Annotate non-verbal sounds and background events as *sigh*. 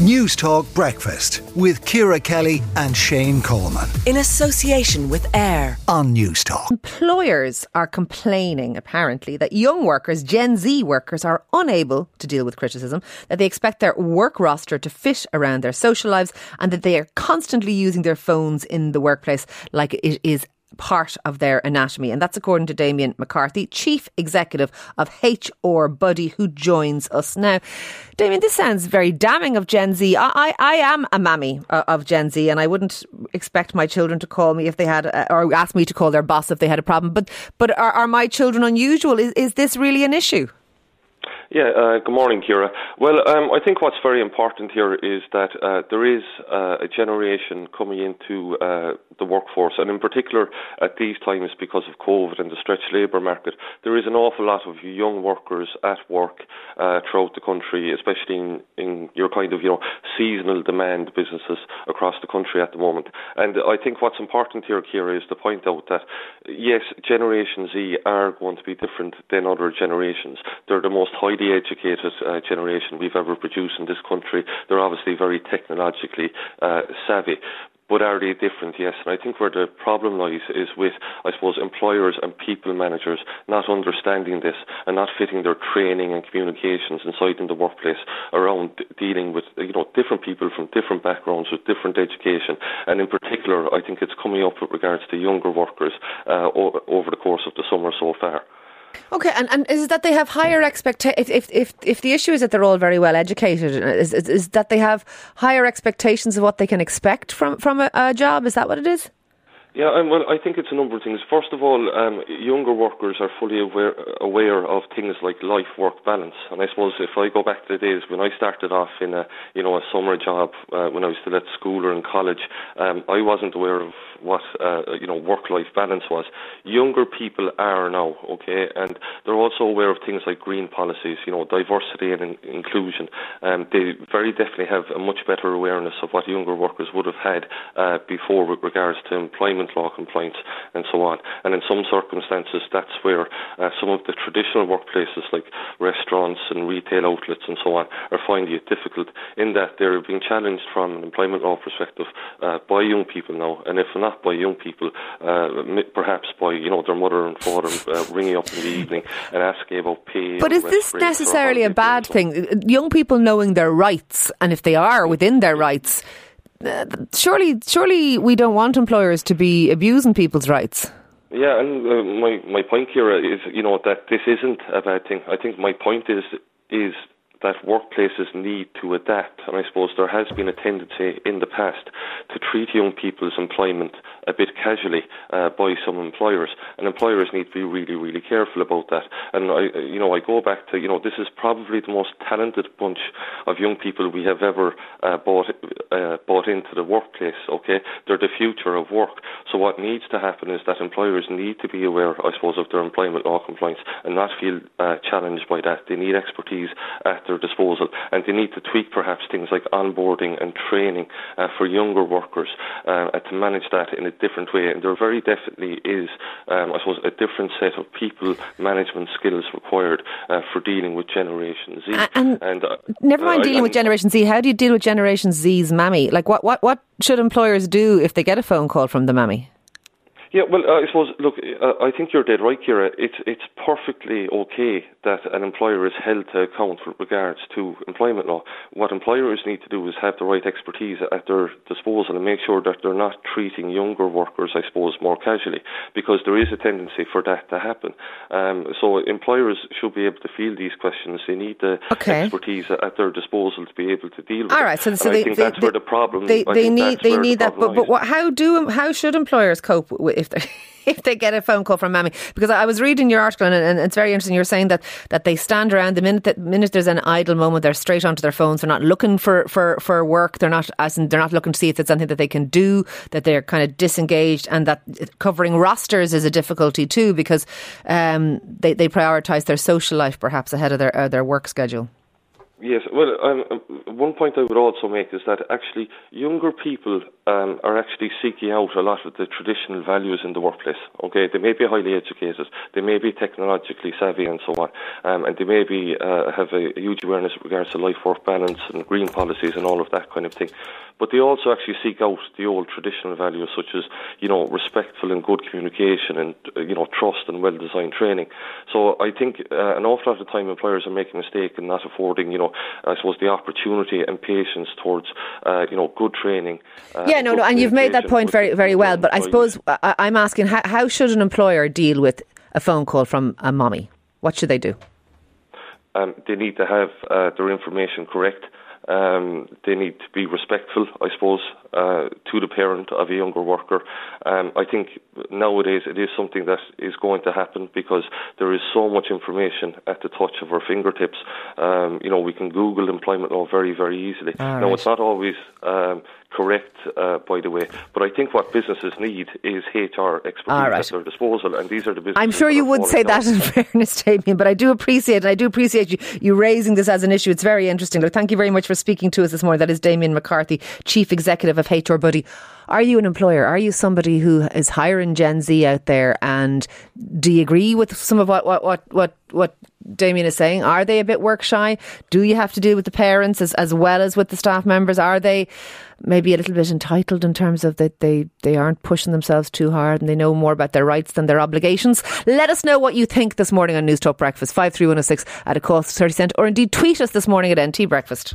News Talk Breakfast with Ciara Kelly and Shane Coleman. In association with AIR on News Talk. Employers are complaining, apparently, that young workers, Gen Z workers, are unable to deal with criticism, that they expect their work roster to fit around their social lives, and that they are constantly using their phones in the workplace like it is part of their anatomy. And that's according to Damien McCarthy, Chief Executive of HR Buddy, who joins us now. Damien, this sounds very damning of Gen Z. I, I, I am a mammy uh, of Gen Z, and I wouldn't expect my children to call me if they had, uh, or ask me to call their boss if they had a problem. But, but are, are my children unusual? Is, is this really an issue? Yeah, uh, good morning, Ciara. Well, um, I think what's very important here is that uh, there is uh, a generation coming into uh, the workforce, and in particular at these times because of COVID and the stretched labour market, there is an awful lot of young workers at work uh, throughout the country, especially in, in your kind of you know seasonal demand businesses across the country at the moment. And I think what's important here, Ciara, is to point out that yes, Generation Z are going to be different than other generations. They're the most highly highly educated uh, generation we've ever produced in this country. They're obviously very technologically uh, savvy. But are they different? Yes. And I think where the problem lies is with, I suppose, employers and people managers not understanding this and not fitting their training and communications inside in the workplace around dealing with, you know, different people from different backgrounds with different education. And in particular, I think it's coming up with regards to younger workers uh, over the course of the summer so far. Okay, and, and is it that they have higher expectations? If, if, if, if the issue is that they're all very well educated, is, is, is that they have higher expectations of what they can expect from, from a, a job? Is that what it is? Yeah, um, well, I think it's a number of things. First of all, um, younger workers are fully aware, aware of things like life-work balance. And I suppose if I go back to the days when I started off in a, you know, a summer job uh, when I was still at school or in college, um, I wasn't aware of what uh, you know work-life balance was. Younger people are now, okay, and they're also aware of things like green policies, you know, diversity and in- inclusion. Um, they very definitely have a much better awareness of what younger workers would have had uh, before with regards to employment law compliance and so on. And in some circumstances, that's where uh, some of the traditional workplaces like restaurants and retail outlets and so on are finding it difficult in that they're being challenged from an employment law perspective uh, by young people now, and if not by young people, uh, perhaps by you know their mother and father uh, ringing up in the evening and asking about pay. But is this necessarily a bad thing? Young people knowing their rights, and if they are within their rights, surely, surely we don't want employers to be abusing people's rights. Yeah, and uh, my my point here is, you know, that this isn't a bad thing. I think my point is is that workplaces need to adapt. And I suppose there has been a tendency in the past to treat young people's employment a bit casually uh, by some employers, and employers need to be really, really careful about that. And I, you know, I go back to, you know, this is probably the most talented bunch of young people we have ever uh, bought uh, bought into the workplace. Okay, they're the future of work. So what needs to happen is that employers need to be aware, I suppose, of their employment law compliance and not feel uh, challenged by that. They need expertise at their disposal, and they need to tweak perhaps things like onboarding and training uh, for younger workers uh, to manage that in a different way. And there very definitely is, um, I suppose, a different set of people management skills required uh, for dealing with Generation Z. and, and uh, never mind dealing with Generation Z. How do you deal with Generation Z's mammy? Like, what, what, what should employers do if they get a phone call from the mammy? Yeah, well, I suppose. Look, I think you're dead right, Ciara. It's it's perfectly okay that an employer is held to account with regards to employment law. What employers need to do is have the right expertise at their disposal and make sure that they're not treating younger workers, I suppose, more casually, because there is a tendency for that to happen. Um, so employers should be able to field these questions. They need the okay. expertise at their disposal to be able to deal with. All right, so, so they, I think they, that's they, where the problem. They, they need they need the that, but, but what, how do how should employers cope with if they *laughs* if they get a phone call from mammy. Because I was reading your article and, and, it's very interesting. You're saying that, that they stand around the minute that minute there's an idle moment, they're straight onto their phones. They're not looking for, for, for work. They're not as in, they're not looking to see if it's something that they can do. That they're kind of disengaged, and that covering rosters is a difficulty too because um, they they prioritise their social life perhaps ahead of their uh, their work schedule. Yes, well, um, um, one point I would also make is that actually younger people um, are actually seeking out a lot of the traditional values in the workplace. Okay, they may be highly educated, they may be technologically savvy, and so on, um, and they may be uh, have a, huge awareness with regards to life-work balance and green policies and all of that kind of thing. But they also actually seek out the old traditional values such as you know respectful and good communication and uh, you know trust and well-designed training. So I think uh, an awful lot of time employers are making a mistake in not affording you know I suppose the opportunity and patience towards uh, you know good training. Uh, yeah, no, no, and you've made that point very, very well. But I suppose I, I'm asking, how, how should an employer deal with a phone call from a mommy? What should they do? Um, they need to have uh, their information correct. Um, they need to be respectful, I suppose, uh, to the parent of a younger worker. Um, I think nowadays it is something that is going to happen because there is so much information at the touch of our fingertips. Um, you know, we can Google employment law very, very easily. All now, right. it's not always um, correct, uh, by the way, but I think what businesses need is HR expertise right. at their disposal, and these are the businesses. I'm sure you would say that in *laughs* fairness, Damien, but I do appreciate, and I do appreciate you, you raising this as an issue. It's very interesting. Look, thank you very much for speaking to us this morning. That is Damien McCarthy, Chief Executive of HR Buddy. Are you an employer? Are you somebody who is hiring Gen Z out there? And do you agree with some of what what what what, what Damien is saying? Are they a bit work shy? Do you have to deal with the parents as, as well as with the staff members? Are they maybe a little bit entitled in terms of that they, they aren't pushing themselves too hard and they know more about their rights than their obligations? Let us know what you think this morning on News Talk Breakfast, 53106 at a cost 30 cent, or indeed tweet us this morning at NT Breakfast.